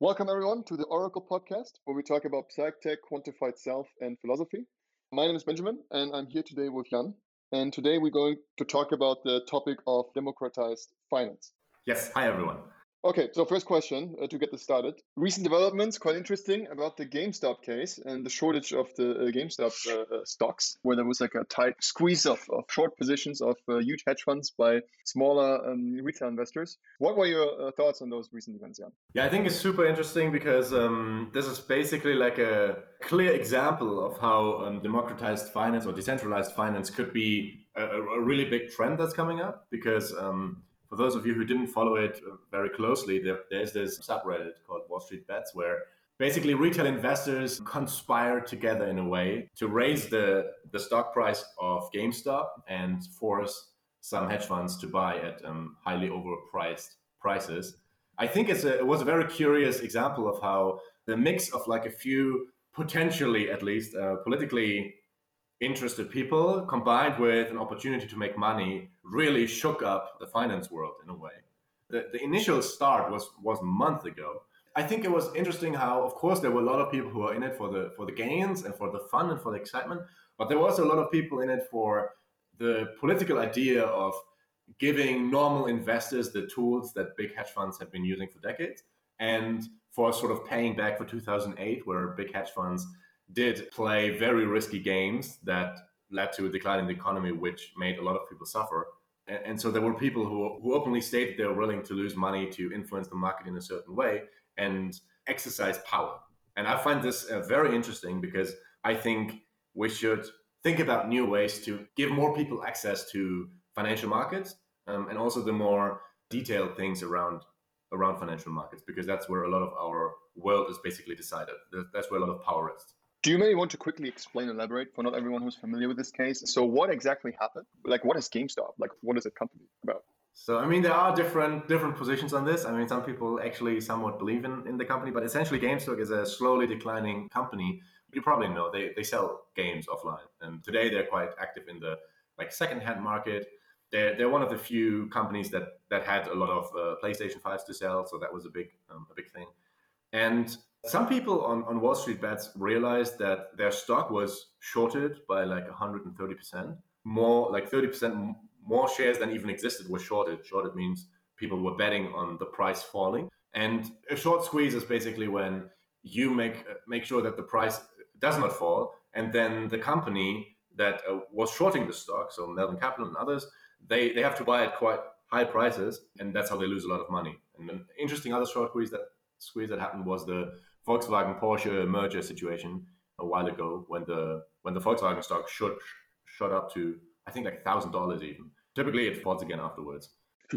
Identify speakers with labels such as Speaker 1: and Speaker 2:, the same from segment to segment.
Speaker 1: Welcome, everyone, to the Oracle podcast, where we talk about PsychTech, quantified self, and philosophy. My name is Benjamin, and I'm here today with Jan. And today we're going to talk about the topic of democratized finance.
Speaker 2: Yes. Hi, everyone.
Speaker 1: Okay, so first question uh, to get this started. Recent developments, quite interesting, about the GameStop case and the shortage of the uh, GameStop uh, stocks, where there was like a tight squeeze of, of short positions of uh, huge hedge funds by smaller um, retail investors. What were your uh, thoughts on those recent events, Jan?
Speaker 2: Yeah, I think it's super interesting because um, this is basically like a clear example of how um, democratized finance or decentralized finance could be a, a, really big trend that's coming up because um, for those of you who didn't follow it uh, very closely, there, there's this subreddit called Wall Street Bets where basically retail investors conspire together in a way to raise the, the stock price of GameStop and force some hedge funds to buy at um, highly overpriced prices. I think it's a, it was a very curious example of how the mix of like a few potentially at least uh, politically interested people combined with an opportunity to make money really shook up the finance world in a way. The, the initial start was was a month ago. I think it was interesting how, of course, there were a lot of people who are in it for the for the gains and for the fun and for the excitement, but there was a lot of people in it for the political idea of giving normal investors the tools that big hedge funds have been using for decades, and for sort of paying back for 2008, where big hedge funds did play very risky games that led to a decline in the economy, which made a lot of people suffer. And, and so there were people who, who openly stated they were willing to lose money to influence the market in a certain way and exercise power. And I find this uh, very interesting because I think we should think about new ways to give more people access to financial markets um, and also the more detailed things around around financial markets because that's where a lot of our world is basically decided. That's where a lot of power is.
Speaker 1: Do you maybe want to quickly explain, elaborate for not everyone who's familiar with this case? So, what exactly happened? Like, what is GameStop? Like, what is the company about?
Speaker 2: So, I mean, there are different different positions on this. I mean, some people actually somewhat believe in, in the company, but essentially, GameStop is a slowly declining company. You probably know they, they sell games offline, and today they're quite active in the like secondhand market. They're, they're one of the few companies that that had a lot of uh, PlayStation fives to sell, so that was a big um, a big thing. And some people on, on Wall Street bets realized that their stock was shorted by like 130%. More like 30% more shares than even existed were shorted. Shorted means people were betting on the price falling. And a short squeeze is basically when you make make sure that the price does not fall, and then the company that uh, was shorting the stock, so Melvin Capital and others, they they have to buy at quite high prices, and that's how they lose a lot of money. And an interesting other short squeeze that squeeze that happened was the Volkswagen Porsche merger situation a while ago when the when the Volkswagen stock shot shot up to I think like thousand dollars even. Typically, it falls again afterwards.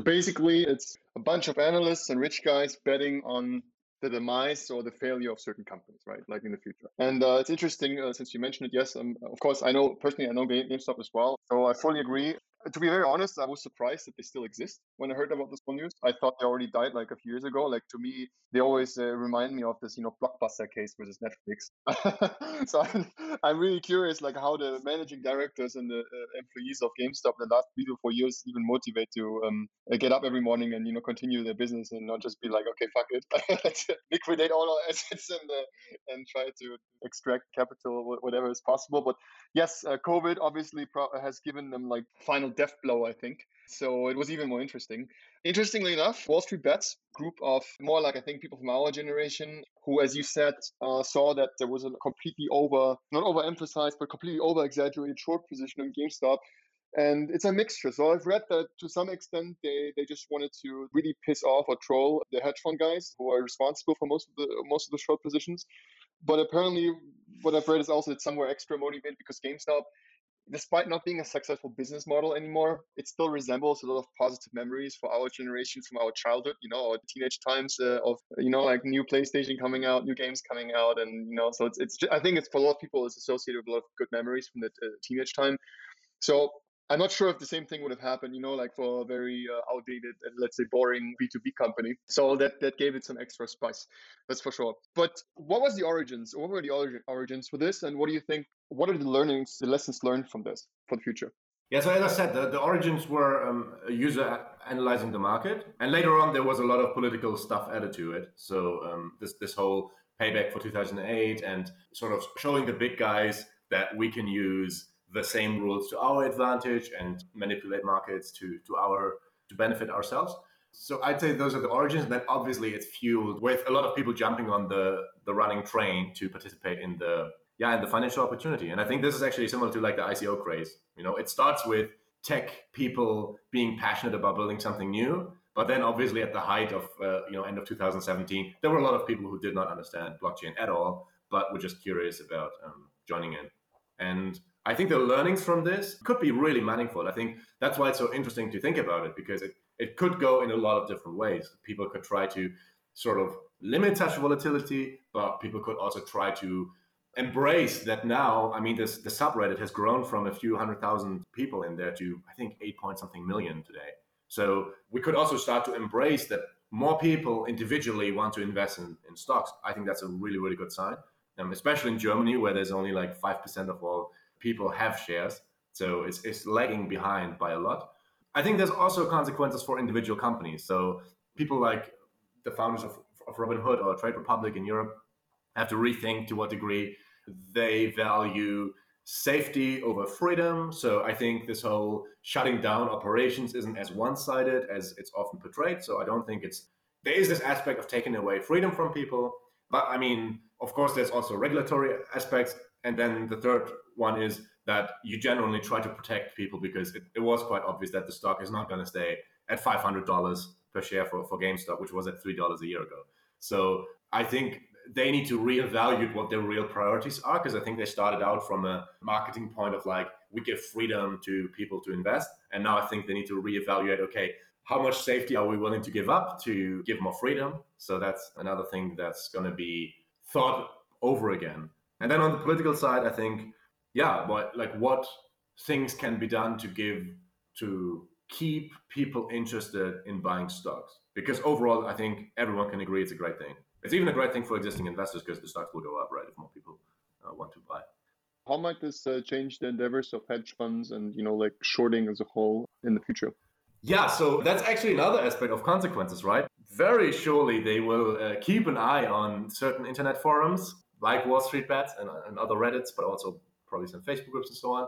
Speaker 1: Basically, it's a bunch of analysts and rich guys betting on the demise or the failure of certain companies, right? Like in the future. And uh, it's interesting uh, since you mentioned it. Yes, um, of course, I know personally, I know GameStop as well. So I fully agree to be very honest, I was surprised that they still exist when I heard about this news. I thought they already died like a few years ago. Like to me, they always uh, remind me of this, you know, blockbuster case versus Netflix. so I'm, I'm, really curious, like how the managing directors and the uh, employees of GameStop the last three to four years even motivate to um, uh, get up every morning and you know continue their business and not just be like, okay, fuck it, let's liquidate all our assets and uh, and try to extract capital whatever is possible. But yes, uh, COVID obviously pro- has given them like final death blow, I think. So it was even more interesting. Interestingly enough, Wall Street Bets group of more like I think people from our generation who, as you said, uh, saw that there was a completely over, not overemphasized, but completely over exaggerated short position on GameStop. And it's a mixture. So I've read that to some extent they, they just wanted to really piss off or troll the hedge fund guys who are responsible for most of the most of the short positions. But apparently, what I've read is also that some were extra motivated because GameStop despite not being a successful business model anymore, it still resembles a lot of positive memories for our generation from our childhood, you know, our teenage times uh, of, you know, like new PlayStation coming out, new games coming out. And, you know, so it's, it's, just, I think it's for a lot of people, it's associated with a lot of good memories from the uh, teenage time. So I'm not sure if the same thing would have happened, you know, like for a very uh, outdated and let's say boring B2B company. So that that gave it some extra spice. That's for sure. But what was the origins? What were the origin, origins for this? And what do you think? What are the learnings, the lessons learned from this for the future?
Speaker 2: Yeah, so as I said, the, the origins were um, a user analyzing the market. And later on, there was a lot of political stuff added to it. So um, this this whole payback for 2008 and sort of showing the big guys that we can use the same rules to our advantage and manipulate markets to to our to benefit ourselves. So I'd say those are the origins. And then obviously it's fueled with a lot of people jumping on the the running train to participate in the yeah in the financial opportunity. And I think this is actually similar to like the ICO craze. You know, it starts with tech people being passionate about building something new. But then, obviously, at the height of uh, you know end of 2017, there were a lot of people who did not understand blockchain at all, but were just curious about um, joining in. And I think the learnings from this could be really meaningful. I think that's why it's so interesting to think about it because it, it could go in a lot of different ways. People could try to sort of limit such volatility, but people could also try to embrace that now. I mean, this the subreddit has grown from a few hundred thousand people in there to I think eight point something million today. So we could also start to embrace that more people individually want to invest in, in stocks. I think that's a really really good sign, um, especially in Germany where there's only like five percent of all people have shares. So it's, it's lagging behind by a lot. I think there's also consequences for individual companies. So people like the founders of, of Robinhood or Trade Republic in Europe have to rethink to what degree they value safety over freedom. So I think this whole shutting down operations isn't as one-sided as it's often portrayed. So I don't think it's there is this aspect of taking away freedom from people. But I mean, of course, there's also regulatory aspects. And then the third one is that you generally try to protect people because it, it was quite obvious that the stock is not going to stay at $500 per share for, for GameStop, which was at $3 a year ago. So I think they need to reevaluate what their real priorities are because I think they started out from a marketing point of like, we give freedom to people to invest. And now I think they need to reevaluate, okay, how much safety are we willing to give up to give more freedom? So that's another thing that's going to be thought over again. And then on the political side, I think yeah, what like what things can be done to give to keep people interested in buying stocks? Because overall, I think everyone can agree it's a great thing. It's even a great thing for existing investors because the stocks will go up, right? If more people uh, want to buy.
Speaker 1: How might this uh, change the endeavors of hedge funds and you know like shorting as a whole in the future?
Speaker 2: Yeah, so that's actually another aspect of consequences, right? Very surely they will uh, keep an eye on certain internet forums like Wall Street Bets and, and other Reddits, but also probably some Facebook groups and so on.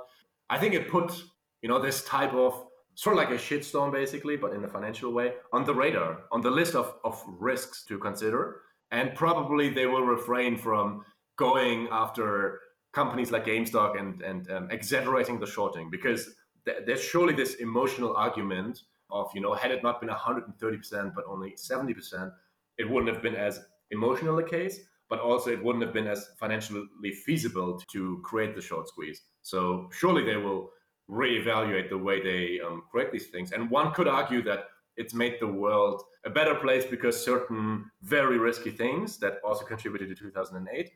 Speaker 2: I think it put you know this type of sort of like a shitstorm basically, but in a financial way, on the radar, on the list of, of risks to consider. And probably they will refrain from going after companies like GameStop and, and um, exaggerating the shorting because th- there's surely this emotional argument of, you know, had it not been 130%, but only 70%, it wouldn't have been as emotional a case but also it wouldn't have been as financially feasible to create the short squeeze. So surely they will reevaluate the way they um, create these things. And one could argue that it's made the world a better place because certain very risky things that also contributed to 2008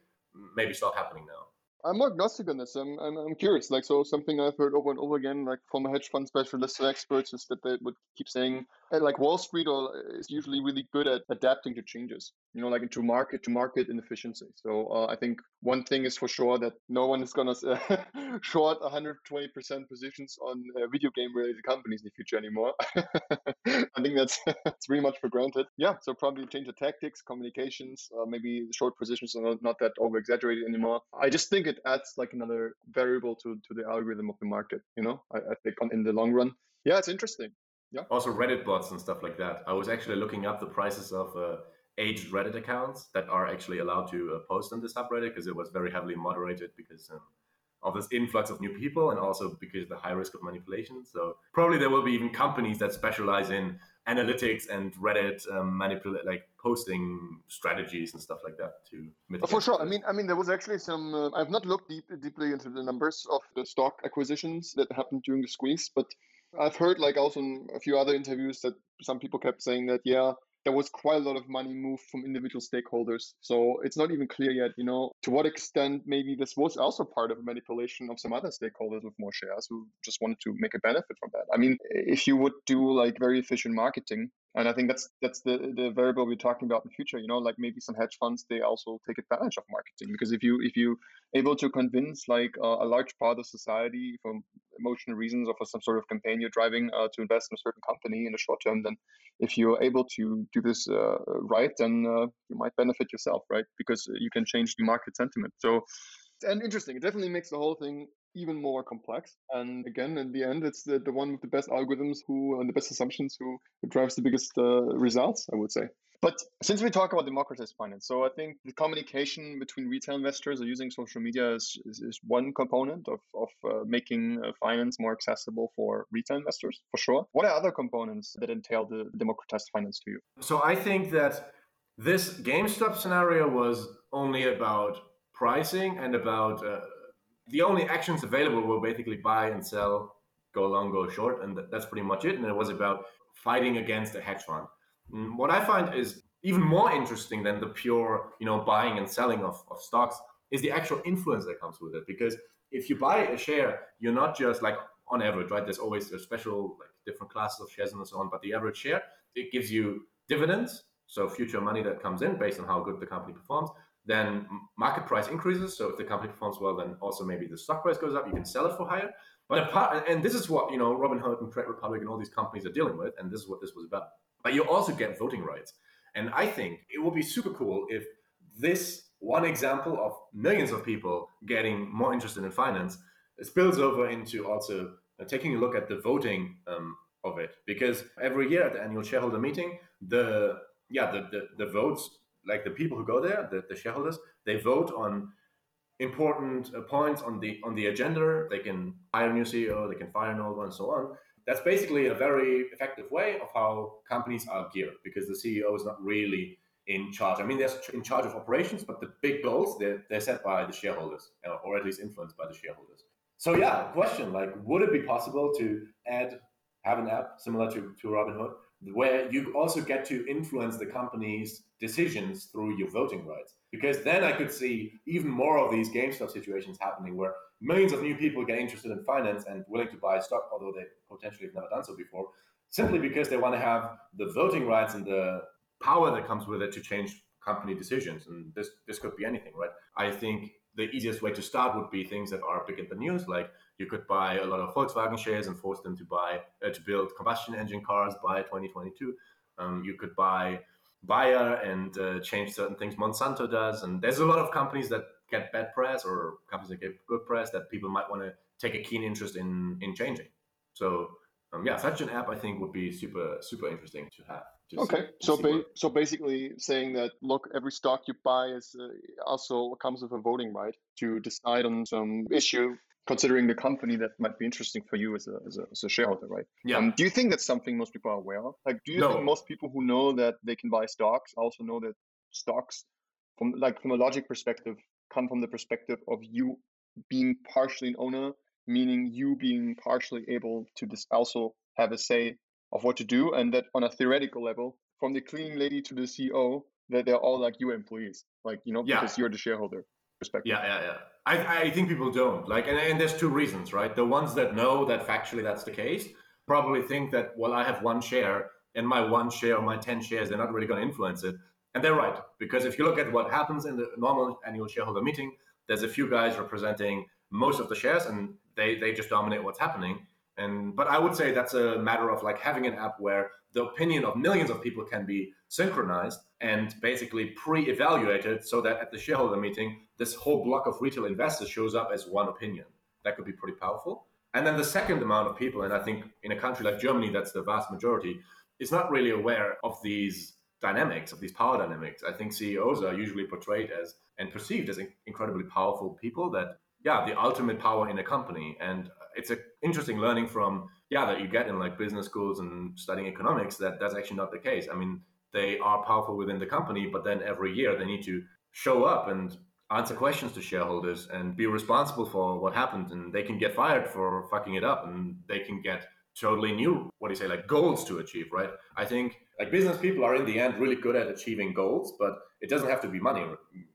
Speaker 2: maybe stop happening now.
Speaker 1: I'm agnostic on this. I'm, I'm, I'm curious. Like, so something I've heard over and over again, like from a hedge fund specialists or experts, is that they would keep saying, like Wall Street is usually really good at adapting to changes you know, like into market to market inefficiency. So uh, I think one thing is for sure that no one is to uh, short 120% positions on uh, video game related companies in the future anymore. I think that's that's pretty much for granted. Yeah, so probably change the tactics, communications, uh, maybe the short positions are not, not that over exaggerated anymore. I just think it adds like another variable to, to the algorithm of the market, you know, I, I think in the long run. Yeah, it's interesting. Yeah.
Speaker 2: Also Reddit bots and stuff like that. I was actually looking up the prices of uh, aged Reddit accounts that are actually allowed to uh, post on the subreddit because it was very heavily moderated because um, of this influx of new people and also because of the high risk of manipulation. So probably there will be even companies that specialize in analytics and Reddit um, manipulate like posting strategies and stuff like that to
Speaker 1: mitigate. For sure. I mean, I mean, there was actually some. Uh, I've not looked deep, deeply into the numbers of the stock acquisitions that happened during the squeeze, but I've heard like also in a few other interviews that some people kept saying that yeah, there was quite a lot of money moved from individual stakeholders. So it's not even clear yet, you know, to what extent maybe this was also part of a manipulation of some other stakeholders with more shares who just wanted to make a benefit from that. I mean, if you would do like very efficient marketing And I think that's that's the the variable we're talking about in the future. You know, like maybe some hedge funds they also take advantage of marketing because if you if you able to convince like uh, a large part of society for emotional reasons or for some sort of campaign you're driving uh, to invest in a certain company in the short term, then if you're able to do this uh, right, then uh, you might benefit yourself, right? Because you can change the market sentiment. So and interesting. It definitely makes the whole thing even more complex. And again, in the end, it's the, the one with the best algorithms who and the best assumptions who, drives the biggest uh, results, I would say. But since we talk about democratized finance, so I think the communication between retail investors or using social media is, is, is one component of, of uh, making uh, finance more accessible for retail investors, for sure. What are other components that entail the democratized finance to you?
Speaker 2: So I think that this GameStop scenario was only about pricing and about uh, the only actions available were basically buy and sell, go long, go short, and that's pretty much it. And it was about fighting against a hedge fund. And mm, what I find is even more interesting than the pure, you know, buying and selling of, of stocks is the actual influence that comes with it. Because if you buy a share, you're not just like on average, right? There's always a special like different classes of shares and so on, but the average share it gives you dividends, so future money that comes in based on how good the company performs then market price increases. So if the company performs well, then also maybe the stock price goes up. You can sell it for higher. But apart, and this is what you know, Robinhood and Trade Republic and all these companies are dealing with, and this is what this was about. But you also get voting rights, and I think it would be super cool if this one example of millions of people getting more interested in finance spills over into also uh, taking a look at the voting um, of it, because every year at the annual shareholder meeting, the yeah the, the, the votes like the people who go there, the, the shareholders, they vote on important uh, points on the on the agenda. They can hire a new CEO, they can fire an old one, and so on. That's basically a very effective way of how companies are geared because the CEO is not really in charge. I mean, they're in charge of operations, but the big goals they're, they're set by the shareholders, uh, or at least influenced by the shareholders. So yeah, question like, would it be possible to add have an app similar to to Robinhood where you also get to influence the company's decisions through your voting rights. Because then I could see even more of these GameStop situations happening where millions of new people get interested in finance and willing to buy stock, although they potentially have never done so before, simply because they want to have the voting rights and the power that comes with it to change company decisions. And this this could be anything, right? I think the easiest way to start would be things that are big in the news, like you could buy a lot of Volkswagen shares and force them to buy uh, to build combustion engine cars by 2022. Um, you could buy Bayer and uh, change certain things Monsanto does, and there's a lot of companies that get bad press or companies that get good press that people might want to take a keen interest in in changing. So um, yeah, such an app I think would be super super interesting to have.
Speaker 1: To okay, so ba- so basically saying that look, every stock you buy is uh, also comes with a voting right to decide on some issue considering the company that might be interesting for you as a, as a, as a shareholder, right?
Speaker 2: Yeah. Um,
Speaker 1: do you think that's something most people are aware of? Like, do you no. think most people who know that they can buy stocks also know that stocks, from like from a logic perspective, come from the perspective of you being partially an owner, meaning you being partially able to just also have a say of what to do, and that on a theoretical level, from the cleaning lady to the CEO, that they're all like you employees, like you know, yeah. because you're the shareholder perspective.
Speaker 2: Yeah, yeah, yeah. I, I think people don't like, and, and there's two reasons, right? The ones that know that factually that's the case probably think that well, I have one share, and my one share or my ten shares, they're not really going to influence it, and they're right because if you look at what happens in the normal annual shareholder meeting, there's a few guys representing most of the shares, and they they just dominate what's happening. And but I would say that's a matter of like having an app where the opinion of millions of people can be synchronized and basically pre-evaluated so that at the shareholder meeting this whole block of retail investors shows up as one opinion. That could be pretty powerful. And then the second amount of people and i think in a country like germany that's the vast majority is not really aware of these dynamics of these power dynamics. I think ceos are usually portrayed as and perceived as incredibly powerful people that yeah the ultimate power in a company. And it's an interesting learning from yeah that you get in like business schools and studying economics that that's actually not the case i mean they are powerful within the company, but then every year they need to show up and answer questions to shareholders and be responsible for what happened. And they can get fired for fucking it up and they can get totally new, what do you say, like goals to achieve, right? I think like business people are in the end really good at achieving goals, but it doesn't have to be money.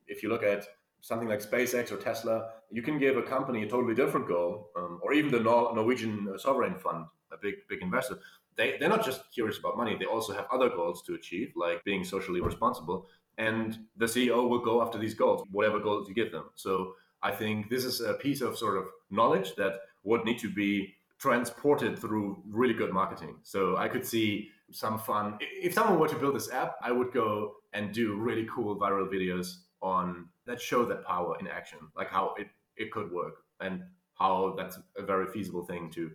Speaker 2: If you look at something like SpaceX or Tesla, you can give a company a totally different goal, um, or even the Nor- Norwegian sovereign fund, a big big investor they, they're not just curious about money, they also have other goals to achieve, like being socially responsible. And the CEO will go after these goals, whatever goals you give them. So I think this is a piece of sort of knowledge that would need to be transported through really good marketing. So I could see some fun. If someone were to build this app, I would go and do really cool viral videos on that show that power in action, like how it, it could work and how that's a very feasible thing to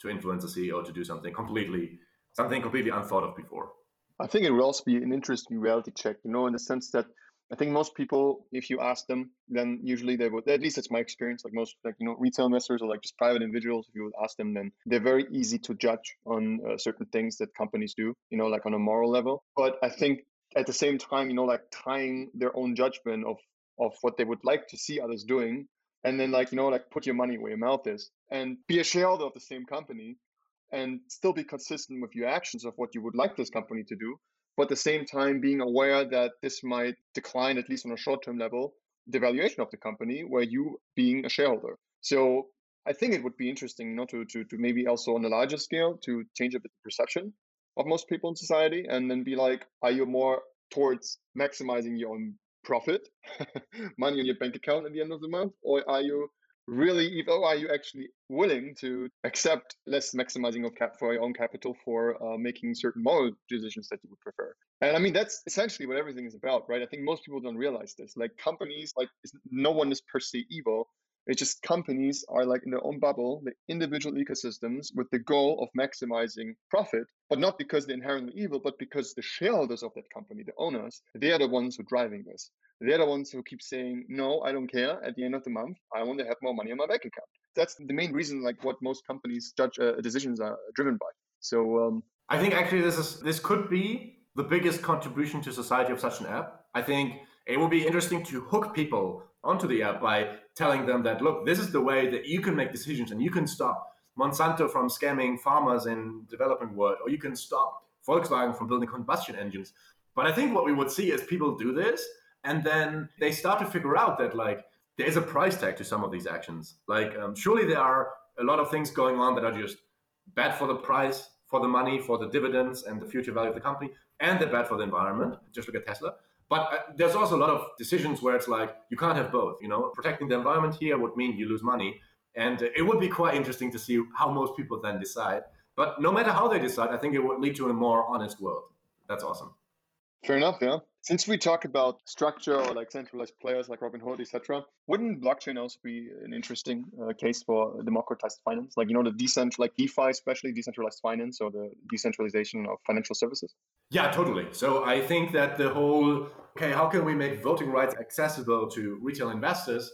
Speaker 2: to influence a CEO to do something completely something completely unthought of before.
Speaker 1: I think it will also be an interesting reality check, you know, in the sense that I think most people, if you ask them, then usually they would, at least it's my experience, like most, like, you know, retail investors or like just private individuals, if you would ask them, then they're very easy to judge on uh, certain things that companies do, you know, like on a moral level. But I think at the same time, you know, like tying their own judgment of, of what they would like to see others doing. And then like you know like put your money where your mouth is and be a shareholder of the same company and still be consistent with your actions of what you would like this company to do but at the same time being aware that this might decline at least on a short-term level the valuation of the company where you being a shareholder. So i think it would be interesting you know to, to, to maybe also on a larger scale to change a bit the perception of most people in society and then be like are you more towards maximizing your own profit, money in your bank account at the end of the month, or are you really, or are you actually willing to accept less maximizing of cap for your own capital for uh, making certain moral decisions that you would prefer? And I mean, that's essentially what everything is about, right? I think most people don't realize this. Like companies, like no one is per se evil. It's just companies are like in their own bubble, the individual ecosystems with the goal of maximizing profit, but not because they're inherently evil, but because the shareholders of that company, the owners, they are the ones who are driving this. They're the ones who keep saying, no, I don't care. At the end of the month, I want to have more money in my bank account. That's the main reason, like what most companies judge uh, decisions are driven by. So um,
Speaker 2: I think actually this is this could be the biggest contribution to society of such an app. I think it would be interesting to hook people onto the app by telling them that look, this is the way that you can make decisions and you can stop Monsanto from scamming farmers in developing world, or you can stop Volkswagen from building combustion engines. But I think what we would see is people do this and then they start to figure out that like there's a price tag to some of these actions. Like um, surely there are a lot of things going on that are just bad for the price, for the money, for the dividends, and the future value of the company, and they're bad for the environment. Just look at Tesla. But uh, there's also a lot of decisions where it's like you can't have both. You know, protecting the environment here would mean you lose money, and it would be quite interesting to see how most people then decide. But no matter how they decide, I think it would lead to a more honest world. That's awesome.
Speaker 1: Fair enough, yeah. Since we talk about structure or like centralized players like Robinhood, etc., wouldn't blockchain also be an interesting uh, case for democratized finance? Like you know the decent, like DeFi, especially decentralized finance or the decentralization of financial services.
Speaker 2: Yeah, totally. So I think that the whole okay, how can we make voting rights accessible to retail investors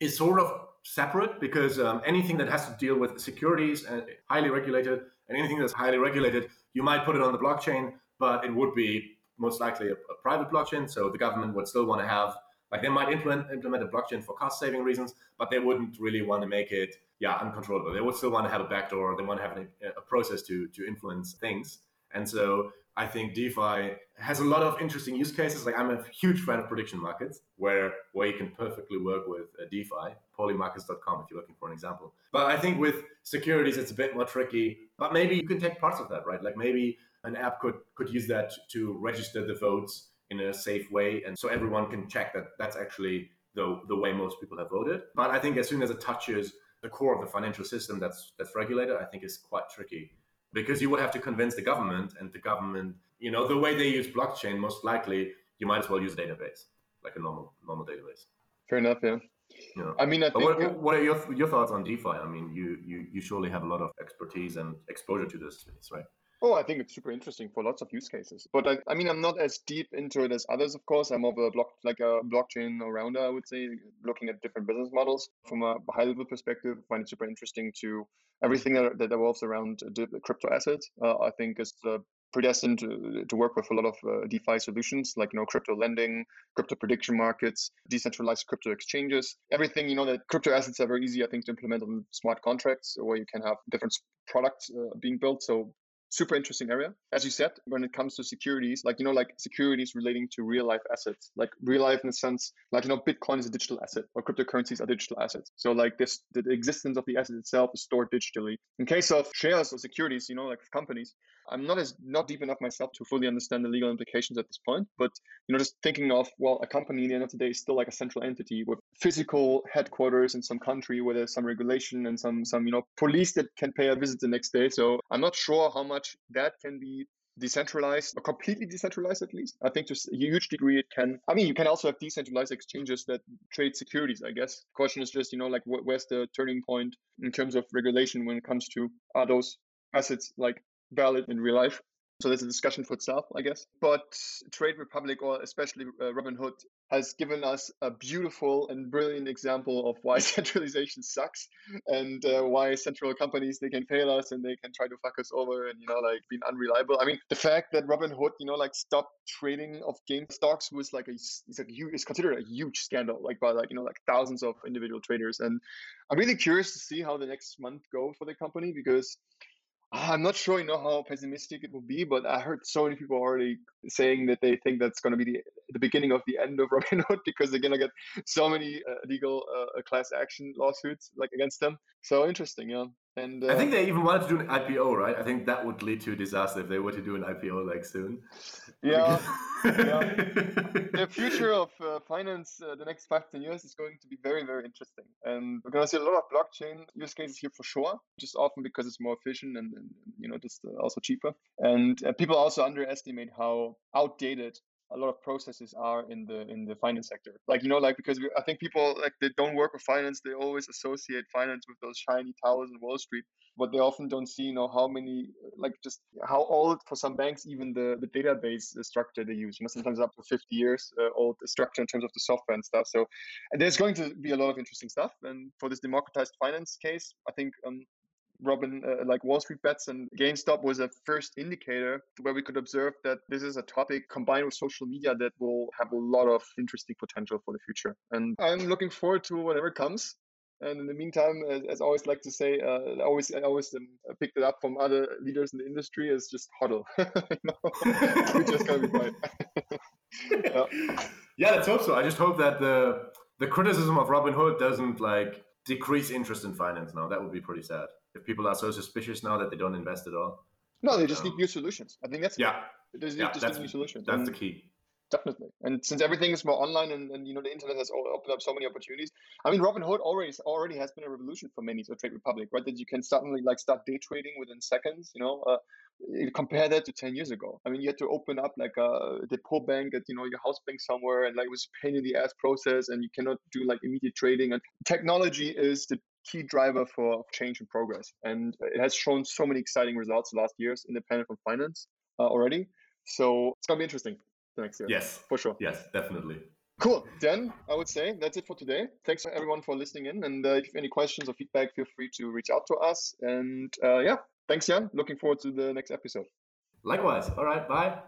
Speaker 2: is sort of separate because um, anything that has to deal with securities and highly regulated, and anything that's highly regulated, you might put it on the blockchain, but it would be most likely a, a, private blockchain. So the government would still want to have, like, they might implement implement a blockchain for cost saving reasons, but they wouldn't really want to make it, yeah, uncontrollable. They would still want to have a backdoor. They want to have a, a process to to influence things. And so I think DeFi has a lot of interesting use cases. Like I'm a huge fan of prediction markets, where where you can perfectly work with uh, DeFi, polymarkets.com, if you're looking for an example. But I think with securities, it's a bit more tricky. But maybe you can take parts of that, right? Like maybe an app could could use that to register the votes in a safe way, and so everyone can check that that's actually the the way most people have voted. But I think as soon as it touches the core of the financial system that's that's regulated, I think is quite tricky because you would have to convince the government, and the government, you know, the way they use blockchain, most likely you might as well use a database like a normal normal database.
Speaker 1: Fair enough, yeah. Yeah. I mean, I think,
Speaker 2: what, what, are your your thoughts on DeFi? I mean, you, you you surely have a lot of expertise and exposure to this space, right?
Speaker 1: Oh, I think it's super interesting for lots of use cases. But I, I mean, I'm not as deep into it as others, of course. I'm more of a block, like a blockchain rounder, I would say, looking at different business models from a high level perspective. I find it super interesting to everything that, that revolves around the crypto assets. Uh, I think is uh, predestined to, to work with a lot of uh, DeFi solutions like you know crypto lending, crypto prediction markets, decentralized crypto exchanges. Everything you know that crypto assets are very easy, I think, to implement on smart contracts where you can have different products uh, being built. So super interesting area. As you said, when it comes to securities, like, you know, like securities relating to real life assets, like real life in the sense, like, you know, Bitcoin is a digital asset or cryptocurrencies are digital assets. So like this, the existence of the asset itself is stored digitally. In case of shares or securities, you know, like companies, I'm not as not deep enough myself to fully understand the legal implications at this point, but you know, just thinking of well, a company in the end of the day is still like a central entity with physical headquarters in some country where there's uh, some regulation and some some you know police that can pay a visit the next day. So I'm not sure how much that can be decentralized or completely decentralized at least. I think to a huge degree it can. I mean you can also have decentralized exchanges that trade securities i guess. The question is just you know like wh- where's the turning point in terms of regulation when it comes to are those assets like valid in real life so there's a discussion for itself, I guess. But Trade Republic, or especially uh, Robinhood, has given us a beautiful and brilliant example of why centralization sucks and uh, why central companies they can fail us and they can try to fuck us over and you know like being unreliable. I mean, the fact that Robinhood, you know, like stopped trading of game stocks was like a it's like huge, it's considered a huge scandal, like by like you know like thousands of individual traders. And I'm really curious to see how the next month go for the company because I'm not sure, you know, how pessimistic it will be, but I heard so many people already saying that they think that's going to be the, the beginning of the end of Robinhood because they're going to get so many uh, legal uh, class action lawsuits like against them. So interesting, yeah.
Speaker 2: And uh, I think they even wanted to do an IPO, right? I think that would lead to a disaster if they were to do an IPO like soon.
Speaker 1: Yeah, yeah. The future of uh, finance, uh, the next five ten years, is going to be very, very interesting, and we're going to see a lot of blockchain use cases here for sure. Just often because it's more efficient and, and you know just uh, also cheaper. And uh, people also underestimate how outdated a lot of processes are in the in the finance sector. Like you know like because we, i think people like they don't work with finance they always associate finance with those shiny towers in wall street but they often don't see you know how many like just how old for some banks even the the database structure they use you know sometimes up to 50 years uh, old structure in terms of the software and stuff. So and there's going to be a lot of interesting stuff. And for this democratized finance case i think um, Robin, uh, like Wall Street bets and GameStop was a first indicator where we could observe that this is a topic combined with social media that will have a lot of interesting potential for the future. And I'm looking forward to whatever comes. And in the meantime, as, as I always like to say, uh, I always I always um, picked it up from other leaders in the industry is just hodl. we just gotta be quiet.
Speaker 2: yeah. yeah, let's hope so. I just hope that the the criticism of Robinhood doesn't like decrease interest in finance now. That would be pretty sad if people are so suspicious now that they don't invest at all.
Speaker 1: No, they just um, need new solutions. I think that's
Speaker 2: yeah.
Speaker 1: They
Speaker 2: yeah, just that's, new solutions. That's and the key.
Speaker 1: Definitely, and since everything is more online, and, and you know the internet has opened up so many opportunities. I mean, Robinhood already already has been a revolution for many. So Trade Republic, right? That you can suddenly like start day trading within seconds. You know, uh, compare that to 10 years ago i mean you had to open up like a depot bank at you know your house bank somewhere and like it was a pain in the ass process and you cannot do like immediate trading and technology is the key driver for change and progress. And it has shown so many exciting results last years, independent from finance uh, already. So it's going to be interesting the next year.
Speaker 2: Yes.
Speaker 1: For sure.
Speaker 2: Yes, definitely.
Speaker 1: Cool. Then I would say that's it for today. Thanks everyone for listening in. And uh, if you have any questions or feedback, feel free to reach out to us. And uh, yeah, thanks, Jan. Looking forward to the next episode.
Speaker 2: Likewise. All right. Bye.